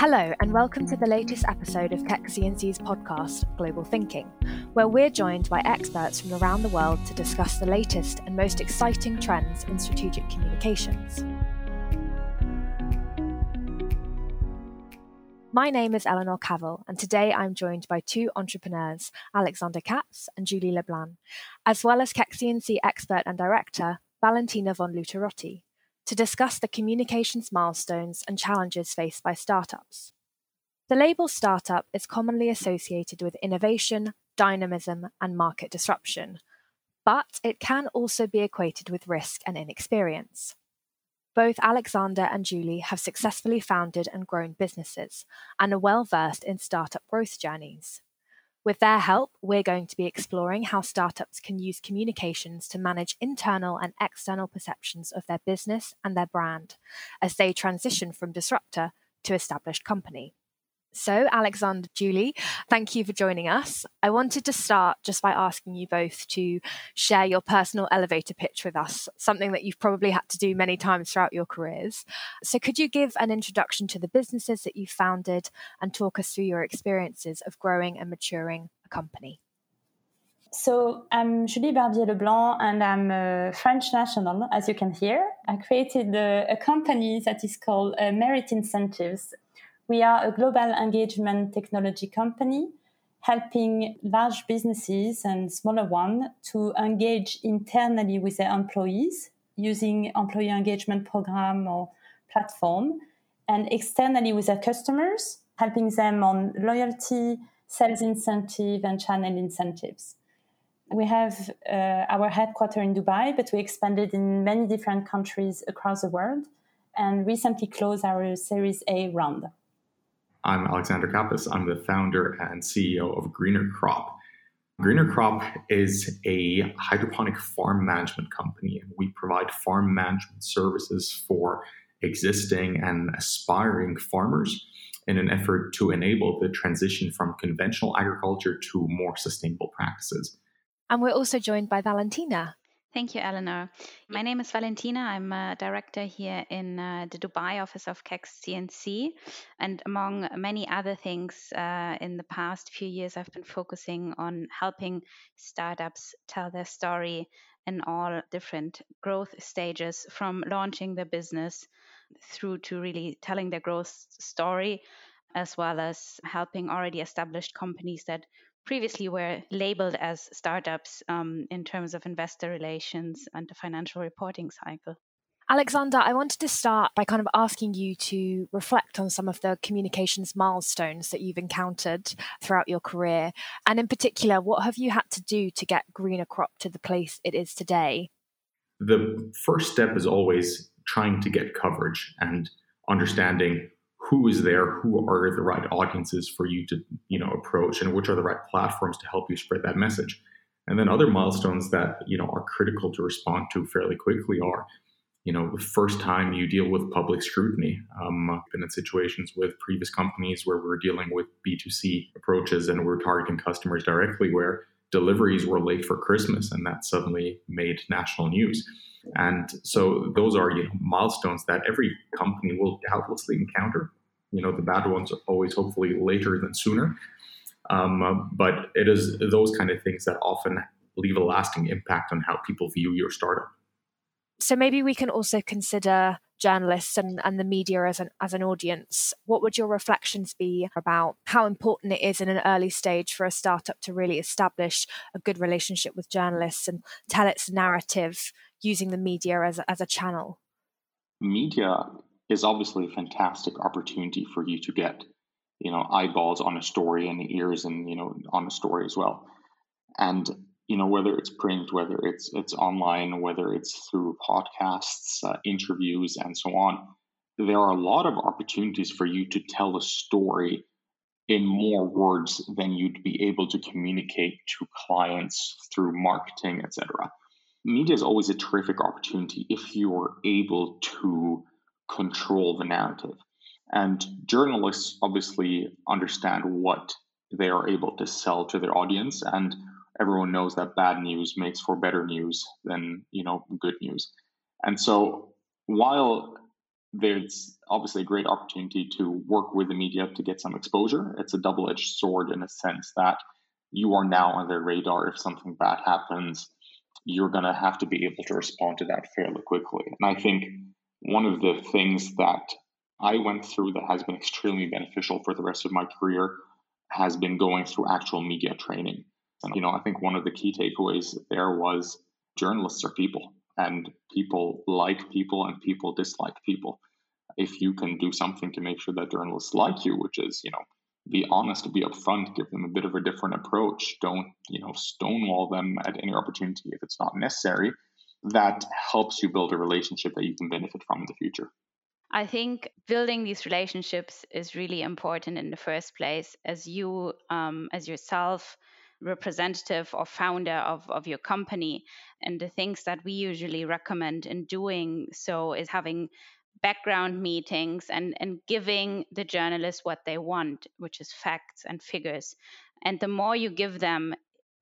Hello, and welcome to the latest episode of Kekst CNC's podcast, Global Thinking, where we're joined by experts from around the world to discuss the latest and most exciting trends in strategic communications. My name is Eleanor Cavill, and today I'm joined by two entrepreneurs, Alexander Kappas and Julie Leblanc, as well as Kekst CNC expert and director, Valentina von Luterotti to discuss the communications milestones and challenges faced by startups. The label startup is commonly associated with innovation, dynamism, and market disruption, but it can also be equated with risk and inexperience. Both Alexander and Julie have successfully founded and grown businesses and are well versed in startup growth journeys. With their help, we're going to be exploring how startups can use communications to manage internal and external perceptions of their business and their brand as they transition from disruptor to established company. So, Alexander, Julie, thank you for joining us. I wanted to start just by asking you both to share your personal elevator pitch with us, something that you've probably had to do many times throughout your careers. So, could you give an introduction to the businesses that you've founded and talk us through your experiences of growing and maturing a company? So, I'm Julie Barbier Leblanc and I'm a French national, as you can hear. I created a, a company that is called uh, Merit Incentives we are a global engagement technology company helping large businesses and smaller ones to engage internally with their employees using employee engagement program or platform and externally with their customers helping them on loyalty sales incentive and channel incentives. We have uh, our headquarters in dubai but we expanded in many different countries across the world and recently closed our series a round I'm Alexander Kappas. I'm the founder and CEO of Greener Crop. Greener Crop is a hydroponic farm management company, we provide farm management services for existing and aspiring farmers in an effort to enable the transition from conventional agriculture to more sustainable practices. And we're also joined by Valentina, Thank you, Eleanor. My name is Valentina. I'm a director here in uh, the Dubai office of Kekst CNC. And among many other things, uh, in the past few years, I've been focusing on helping startups tell their story in all different growth stages, from launching their business through to really telling their growth story, as well as helping already established companies that previously were labeled as startups um, in terms of investor relations and the financial reporting cycle. Alexander, I wanted to start by kind of asking you to reflect on some of the communications milestones that you've encountered throughout your career. And in particular, what have you had to do to get Greener Crop to the place it is today? The first step is always trying to get coverage and understanding who is there, who are the right audiences for you to you know approach, and which are the right platforms to help you spread that message. And then other milestones that you know are critical to respond to fairly quickly are, you know, the first time you deal with public scrutiny. Um, I've been in situations with previous companies where we are dealing with B2C approaches and we're targeting customers directly where deliveries were late for Christmas and that suddenly made national news. And so those are you know, milestones that every company will doubtlessly encounter you know the bad ones are always hopefully later than sooner um, uh, but it is those kind of things that often leave a lasting impact on how people view your startup so maybe we can also consider journalists and, and the media as an as an audience. What would your reflections be about how important it is in an early stage for a startup to really establish a good relationship with journalists and tell its narrative using the media as as a channel? Media is obviously a fantastic opportunity for you to get you know eyeballs on a story and ears and you know on a story as well. And you know whether it's print whether it's it's online whether it's through podcasts uh, interviews and so on there are a lot of opportunities for you to tell a story in more words than you'd be able to communicate to clients through marketing etc media is always a terrific opportunity if you're able to control the narrative. And journalists obviously understand what they are able to sell to their audience. And everyone knows that bad news makes for better news than, you know, good news. And so while there's obviously a great opportunity to work with the media to get some exposure. It's a double edged sword in a sense that you are now on their radar. If something bad happens, you're going to have to be able to respond to that fairly quickly. And I think one of the things that I went through that has been extremely beneficial for the rest of my career has been going through actual media training. And, you know, I think one of the key takeaways there was journalists are people and people like people and people dislike people. If you can do something to make sure that journalists like you, which is, you know, be honest, be upfront, give them a bit of a different approach. Don't, you know, stonewall them at any opportunity if it's not necessary. That helps you build a relationship that you can benefit from in the future. I think building these relationships is really important in the first place, as you, um, as yourself, representative or founder of, of your company. And the things that we usually recommend in doing so is having background meetings and, and giving the journalists what they want, which is facts and figures. And the more you give them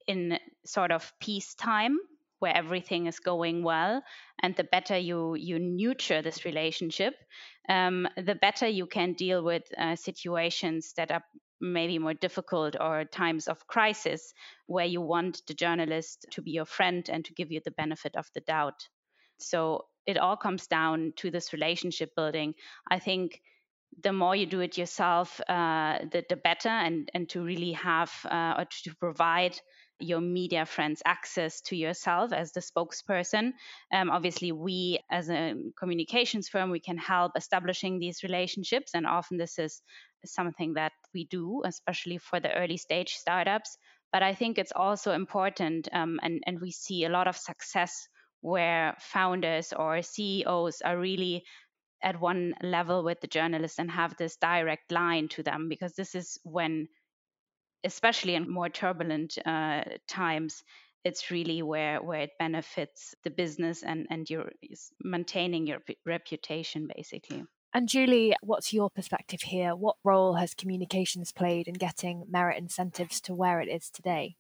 in sort of peacetime, where everything is going well, and the better you you nurture this relationship, um, the better you can deal with uh, situations that are maybe more difficult or times of crisis where you want the journalist to be your friend and to give you the benefit of the doubt. So it all comes down to this relationship building. I think the more you do it yourself, uh, the, the better, and, and to really have uh, or to provide your media friends access to yourself as the spokesperson. Um, obviously, we as a communications firm, we can help establishing these relationships, and often this is something that we do, especially for the early stage startups. But I think it's also important, um, and, and we see a lot of success where founders or CEOs are really at one level with the journalists and have this direct line to them because this is when especially in more turbulent uh, times it's really where where it benefits the business and and you're maintaining your reputation basically and Julie, what's your perspective here? What role has communications played in getting merit incentives to where it is today?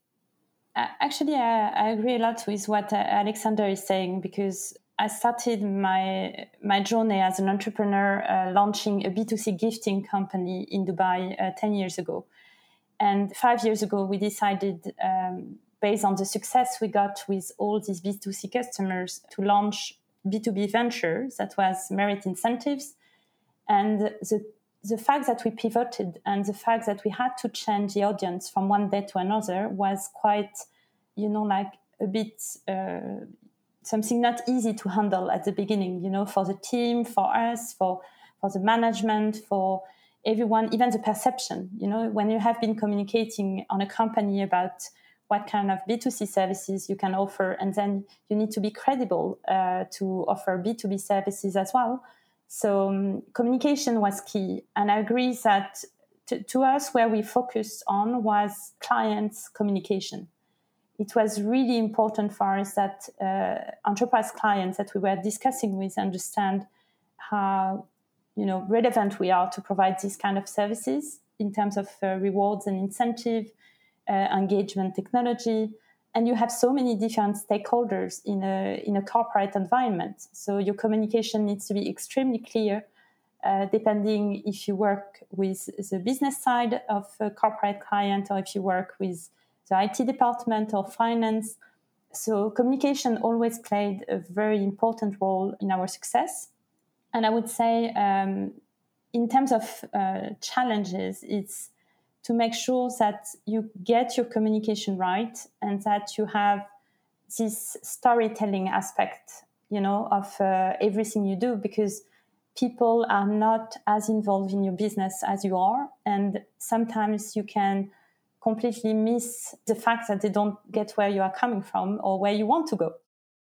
Actually, I, I, agree a lot with what uh, Alexander is saying because I started my my journey as an entrepreneur uh, launching a B2C gifting company in Dubai uh, 10 years ago. And five years ago, we decided, um, based on the success we got with all these B2C customers, to launch B2B ventures that was merit incentives. And the the fact that we pivoted and the fact that we had to change the audience from one day to another was quite, you know, like a bit uh, something not easy to handle at the beginning. You know, for the team, for us, for for the management, for everyone, even the perception. You know, when you have been communicating on a company about what kind of B2C services you can offer, and then you need to be credible uh, to offer B2B services as well so um, communication was key. And I agree that to, to us, where we focused on was clients' communication. It was really important for us that uh, enterprise clients that we were discussing with understand how you know relevant we are to provide these kind of services in terms of uh, rewards and incentive, uh, engagement technology, and you have so many different stakeholders in a in a corporate environment. So your communication needs to be extremely clear, uh, depending if you work with the business side of a corporate client or if you work with the IT department or finance. So communication always played a very important role in our success. And I would say, um, in terms of uh, challenges, it's to make sure that you get your communication right and that you have this storytelling aspect you know of uh, everything you do because people are not as involved in your business as you are. And sometimes you can completely miss the fact that they don't get where you are coming from or where you want to go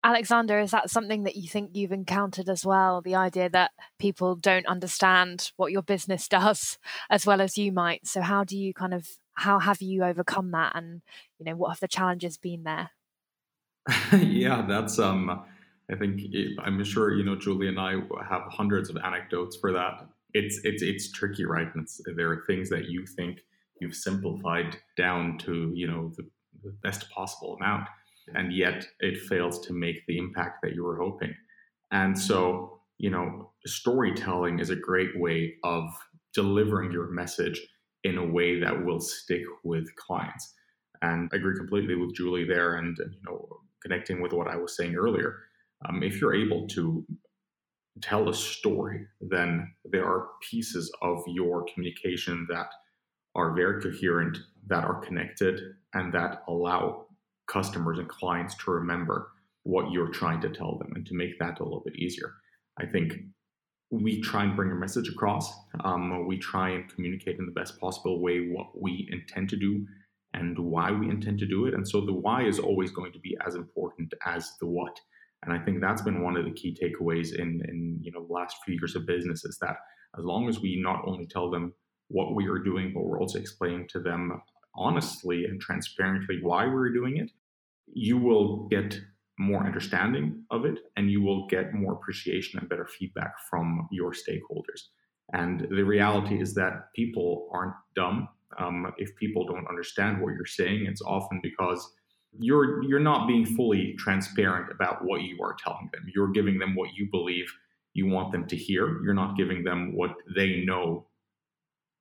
Alexander, is that something that you think you've encountered as well? The idea that people don't understand what your business does as well as you might. So, how do you kind of how have you overcome that, and you know what have the challenges been there? yeah, that's um. I think it, I'm sure you know Julie and I have hundreds of anecdotes for that. It's it's it's tricky, right? And there are things that you think you've simplified down to you know the, the best possible amount and yet it fails to make the impact that you were hoping. And so you know, storytelling is a great way of delivering your message in a way that will stick with clients. And I agree completely with Julie there, and, you know, connecting with what I was saying earlier. Um, if you're able to tell a story, then there are pieces of your communication that are very coherent, that are connected, and that allow customers and clients to remember what you're trying to tell them and to make that a little bit easier. I think we try and bring a message across. Um, we try and communicate in the best possible way what we intend to do and why we intend to do it. And so the why is always going to be as important as the what. And I think that's been one of the key takeaways in, in you know the last few years of business is that as long as we not only tell them what we are doing, but we're also explaining to them honestly and transparently why we're doing it, you will get more understanding of it and you will get more appreciation and better feedback from your stakeholders. And the reality is that people aren't dumb. Um, if people don't understand what you're saying, it's often because you're you're not being fully transparent about what you are telling them. You're giving them what you believe you want them to hear. You're not giving them what they know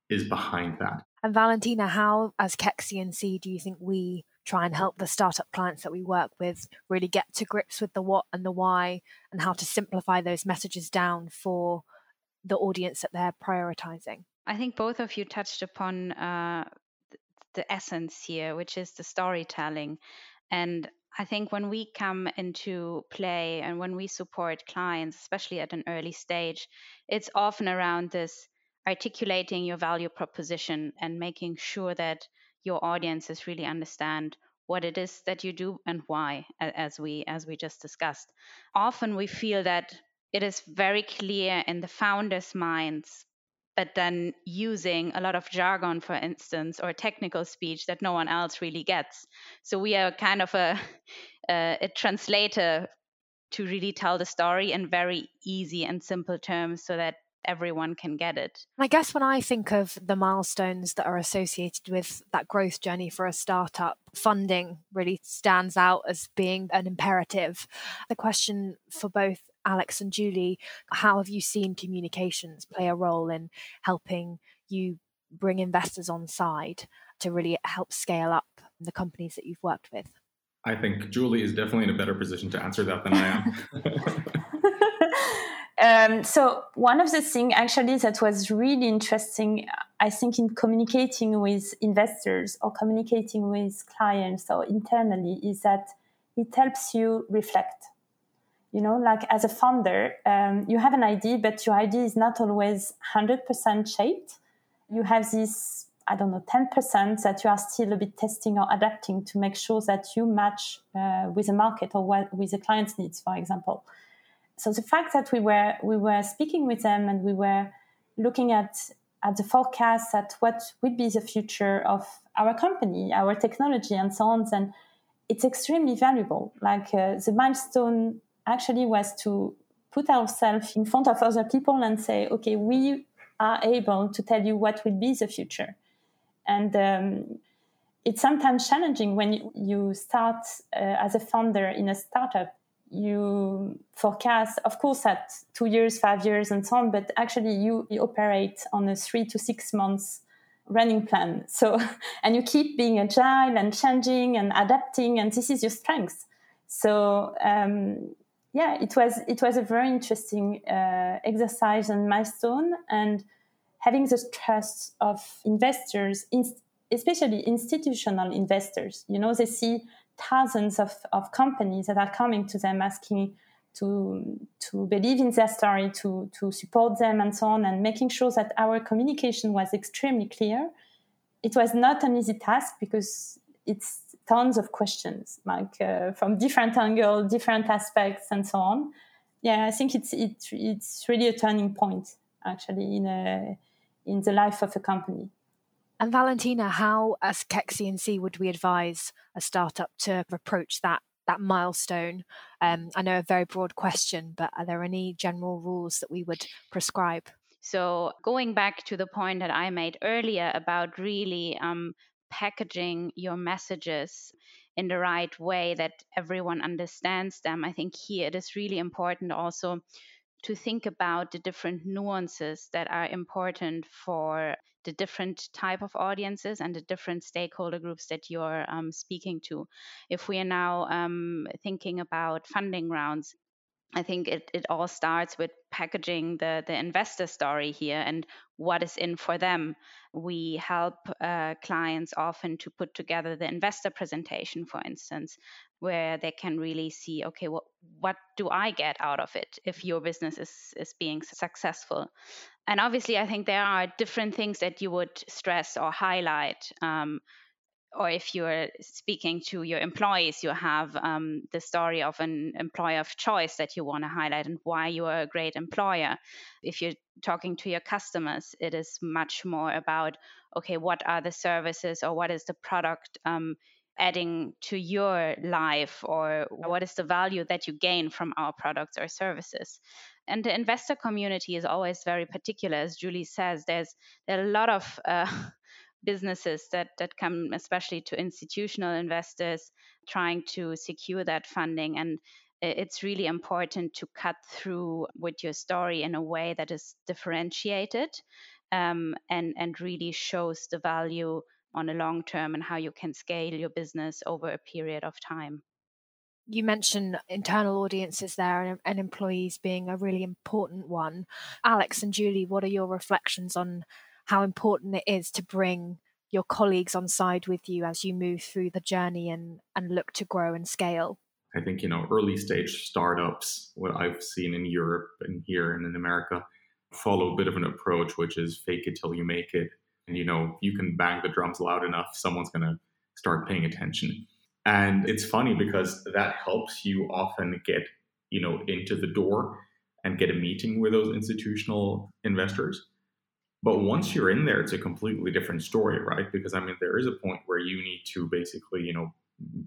is behind that. And Valentina, how as C&C do you think we try and help the startup clients that we work with really get to grips with the what and the why and how to simplify those messages down for the audience that they're prioritizing? I think both of you touched upon uh, the essence here, which is the storytelling. And I think when we come into play and when we support clients, especially at an early stage, it's often around this articulating your value proposition and making sure that your audiences really understand what it is that you do and why as we as we just discussed. Often we feel that it is very clear in the founders minds but then using a lot of jargon for instance or technical speech that no one else really gets. So we are kind of a a, a translator to really tell the story in very easy and simple terms so that everyone can get it. I guess when I think of the milestones that are associated with that growth journey for a startup, funding really stands out as being an imperative. The question for both Alex and Julie, how have you seen communications play a role in helping you bring investors on side to really help scale up the companies that you've worked with? I think Julie is definitely in a better position to answer that than I am. Um, so one of the things actually that was really interesting, I think, in communicating with investors or communicating with clients or internally, is that it helps you reflect. You know, like as a founder, um, you have an idea, but your idea is not always hundred percent shaped. You have this, I don't know, ten percent that you are still a bit testing or adapting to make sure that you match uh, with the market or what, with the client's needs, for example so the fact that we were we were speaking with them and we were looking at at the forecast at what would be the future of our company, our technology, and so on, then it's extremely valuable. Like uh, the milestone actually was to put ourselves in front of other people and say, okay, we are able to tell you what will be the future, and. Um, it's sometimes challenging when you, start uh, as a founder in a startup you forecast, of course, at two years, five years, and so on, but actually you, you operate on a three to six months running plan. So, and you keep being agile and changing and adapting, and this is your strength. So, um, yeah, it was it was a very interesting uh, exercise and milestone, and having the trust of investors, especially institutional investors. You know, they see thousands of, of companies that are coming to them asking to to believe in their story, to to support them, and so on, and making sure that our communication was extremely clear. It was not an easy task because it's tons of questions, like uh, from different angles, different aspects, and so on. Yeah, I think it's it, it's really a turning point actually in a in the life of a company. And Valentina, how as Kekst CNC would we advise a startup to approach that that milestone? Um, I know a very broad question, but are there any general rules that we would prescribe? So going back to the point that I made earlier about really um, packaging your messages in the right way that everyone understands them, I think here it is really important also to think about the different nuances that are important for the different type of audiences and the different stakeholder groups that you're um, speaking to. If we are now um, thinking about funding rounds, I think it, it all starts with packaging the, the investor story here and what is in for them. We help uh, clients often to put together the investor presentation, for instance, where they can really see, okay, what, what do I get out of it if your business is, is being successful? And obviously, I think there are different things that you would stress or highlight. Um, or if you're speaking to your employees, you have um, the story of an employer of choice that you want to highlight and why you are a great employer. If you're talking to your customers, it is much more about okay, what are the services or what is the product um, adding to your life, or what is the value that you gain from our products or services. And the investor community is always very particular, as Julie says. There's there are a lot of uh, businesses that that come especially to institutional investors trying to secure that funding and it's really important to cut through with your story in a way that is differentiated um, and and really shows the value on a long term and how you can scale your business over a period of time you mentioned internal audiences there and, and, employees being a really important one. Alex and Julie, what are your reflections on how important it is to bring your colleagues on side with you as you move through the journey and, and look to grow and scale? I think, you know, early stage startups, what I've seen in Europe and here and in America, follow a bit of an approach, which is fake it till you make it. And, you know, you can bang the drums loud enough, someone's going to start paying attention. And it's funny because that helps you often get, you know, into the door and get a meeting with those institutional investors. But once you're in there, it's a completely different story, right? Because I mean, there is a point where you need to basically, you know,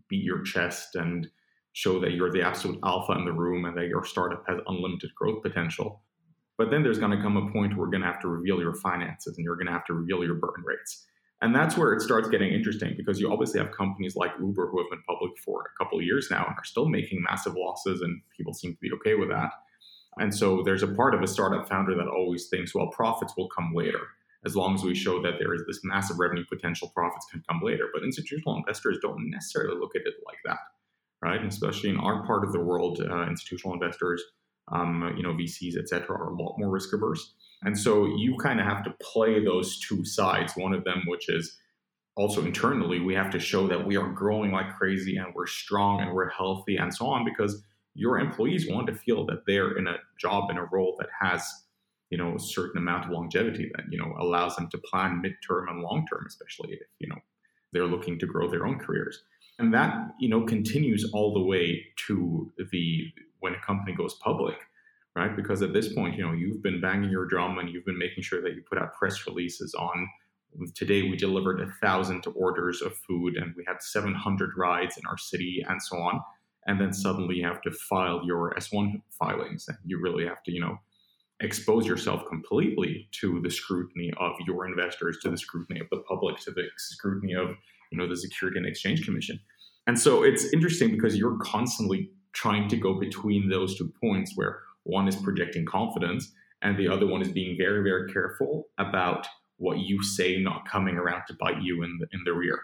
beat your chest and show that you're the absolute alpha in the room and that your startup has unlimited growth potential. But then there's going to come a point where you're going to have to reveal your finances and you're going to have to reveal your burn rates. And that's where it starts getting interesting because you obviously have companies like Uber who have been public for a couple of years now and are still making massive losses, and people seem to be okay with that. And so there's a part of a startup founder that always thinks, well, profits will come later. As long as we show that there is this massive revenue potential, profits can come later. But institutional investors don't necessarily look at it like that, right? And especially in our part of the world, uh, institutional investors, um, you know, VCs, et cetera, are a lot more risk averse. And so you kind of have to play those two sides. One of them, which is also internally, we have to show that we are growing like crazy and we're strong and we're healthy and so on because your employees want to feel that they're in a job in a role that has you know a certain amount of longevity that you know allows them to plan midterm and long term especially if you know they're looking to grow their own careers and that you know continues all the way to the when a company goes public right because at this point you know you've been banging your drum and you've been making sure that you put out press releases on today we delivered a thousand orders of food and we had 700 rides in our city and so on and then suddenly you have to file your S1 filings and you really have to, you know, expose yourself completely to the scrutiny of your investors, to the scrutiny of the public, to the scrutiny of, you know, the Security and Exchange Commission. And so it's interesting because you're constantly trying to go between those two points where one is projecting confidence and the other one is being very, very careful about what you say not coming around to bite you in the, in the rear.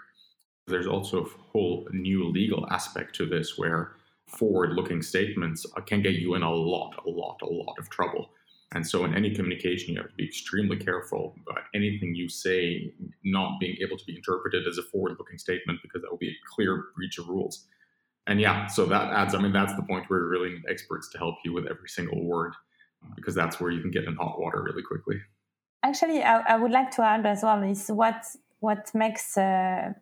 There's also a whole new legal aspect to this where forward looking statements uh, can get you in a lot, a lot, a lot of trouble. And so, in any communication, you have to be extremely careful about anything you say not being able to be interpreted as a forward looking statement because that will be a clear breach of rules. And yeah, so that adds, I mean, that's the point where you really need experts to help you with every single word because that's where you can get in hot water really quickly. Actually, I, I would like to add as well is what what makes uh,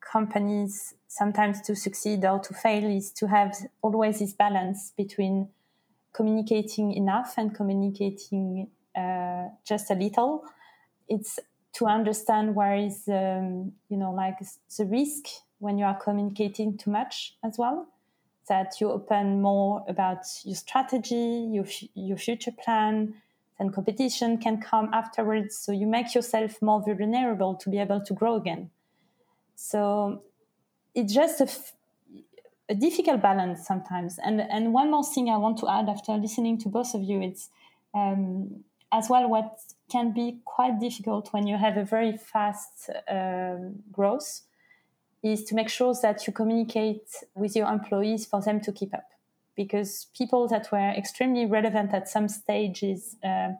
companies sometimes to succeed or to fail is to have always this balance between communicating enough and communicating uh, just a little. It's to understand where is um, you know like the risk when you are communicating too much as well. That you open more about your strategy, your your future plan, then competition can come afterwards. So you make yourself more vulnerable to be able to grow again. So it's just a difficult balance sometimes. And and one more thing I want to add after listening to both of you, it's um, as well what can be quite difficult when you have a very fast um, growth is to make sure that you communicate with your employees for them to keep up. Because people that were extremely relevant at some stages uh,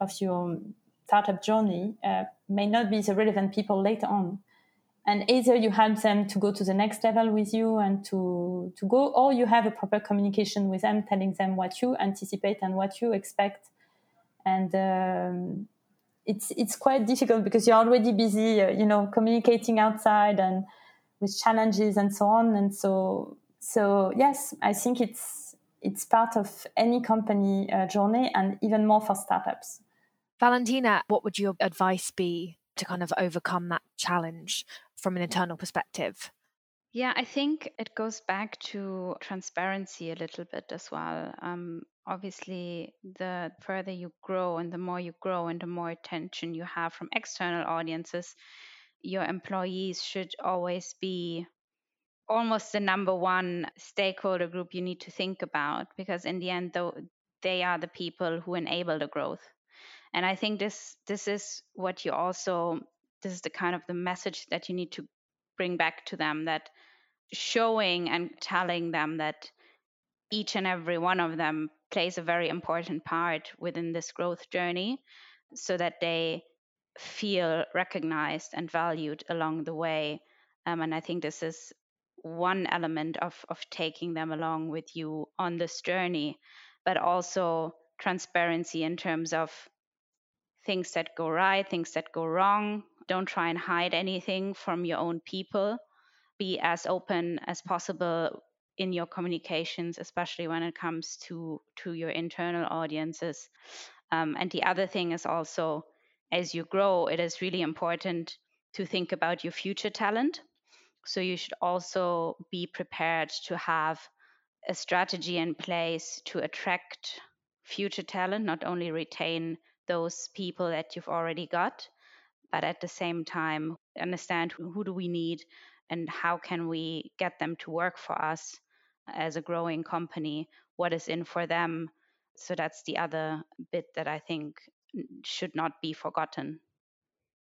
of your startup journey uh, may not be the relevant people later on. And either you help them to go to the next level with you and to to go or you have a proper communication with them telling them what you anticipate and what you expect. And um, it's it's quite difficult because you're already busy uh, you know communicating outside and with challenges and so on and so so yes i think it's it's part of any company uh, journey and even more for startups valentina what would your advice be to kind of overcome that challenge from an internal perspective? Yeah, I think it goes back to transparency a little bit as well. Um, obviously, the further you grow and the more you grow and the more attention you have from external audiences, your employees should always be almost the number one stakeholder group you need to think about because in the end though they are the people who enable the growth. And i think this this is what you also this is the kind of the message that you need to bring back to them that showing and telling them that each and every one of them plays a very important part within this growth journey so that they feel recognized and valued along the way um, and i think this is one element of, of taking them along with you on this journey but also transparency in terms of things that go right, things that go wrong. Don't try and hide anything from your own people. Be as open as possible in your communications, especially when it comes to to your internal audiences. Um, and the other thing is also, as you grow, it is really important to think about your future talent. So you should also be prepared to have a strategy in place to attract future talent, not only retain those people that you've already got, but at the same time, understand who, do we need and how can we get them to work for us as a growing company, what is in for them. So that's the other bit that I think should not be forgotten.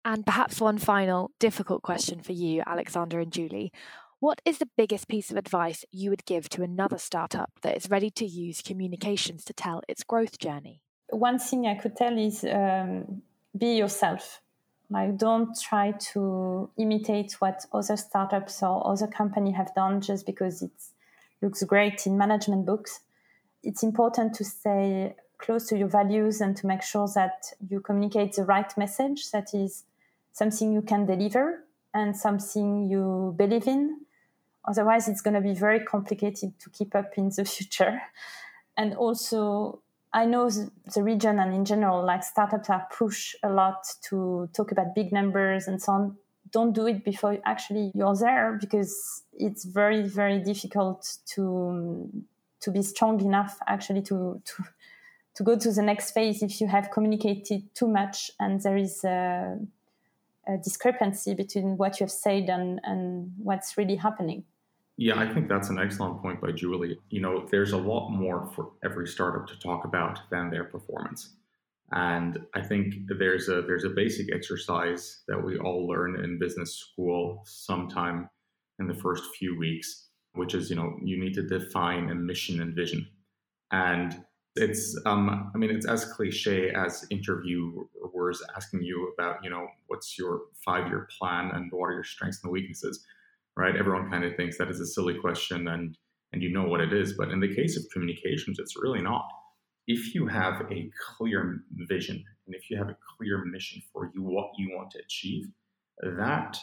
And perhaps one final difficult question for you, Alexander and Julie. What is the biggest piece of advice you would give to another startup that is ready to use communications to tell its growth journey? one thing I could tell is um, be yourself. Like, don't try to imitate what other startups or other company have done just because it looks great in management books. It's important to stay close to your values and to make sure that you communicate the right message that is something you can deliver and something you believe in. Otherwise, it's going to be very complicated to keep up in the future. And also, I know the region and in general, like startups are pushed a lot to talk about big numbers and so on. Don't do it before actually you're there because it's very, very difficult to to be strong enough actually to to to go to the next phase if you have communicated too much and there is a, a discrepancy between what you have said and, and what's really happening. Yeah, I think that's an excellent point by Julie. You know, there's a lot more for every startup to talk about than their performance. And I think there's a there's a basic exercise that we all learn in business school sometime in the first few weeks, which is, you know, you need to define a mission and vision. And it's um I mean it's as cliche as interviewers asking you about, you know, what's your five year plan and what are your strengths and weaknesses right? Everyone kind of thinks that is a silly question and and you know what it is, but in the case of communications, it's really not. If you have a clear vision and if you have a clear mission for you, what you want to achieve, that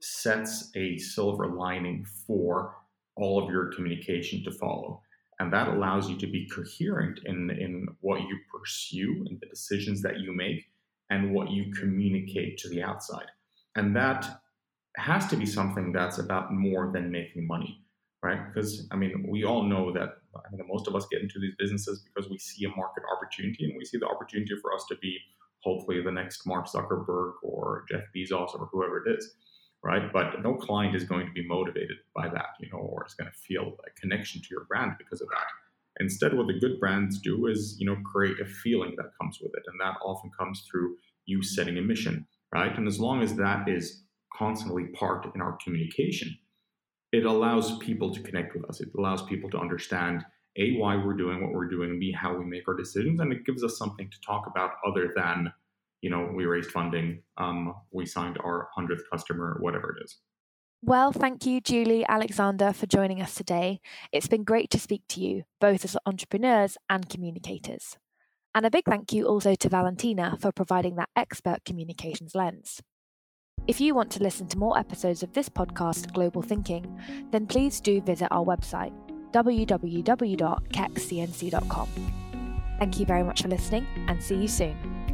sets a silver lining for all of your communication to follow. And that allows you to be coherent in, in what you pursue and the decisions that you make and what you communicate to the outside. And that has to be something that's about more than making money, right? Because I mean, we all know that I mean, most of us get into these businesses because we see a market opportunity and we see the opportunity for us to be hopefully the next Mark Zuckerberg or Jeff Bezos or whoever it is. Right? But no client is going to be motivated by that, you know, or is going to feel a connection to your brand because of that. Instead, what the good brands do is, you know, create a feeling that comes with it, and that often comes through you setting a mission, right? And as long as that is constantly part in our communication, it allows people to connect with us. It allows people to understand a why we're doing what we're doing, b how we make our decisions, and it gives us something to talk about other than, you know, we raised funding, um, we signed our hundredth customer, whatever it is. Well, thank you, Julie, Alexander, for joining us today. It's been great to speak to you, both as entrepreneurs and communicators. And a big thank you also to Valentina for providing that expert communications lens. If you want to listen to more episodes of this podcast, Global Thinking, then please do visit our website, www.kekstcnc.com. Thank you very much for listening and see you soon.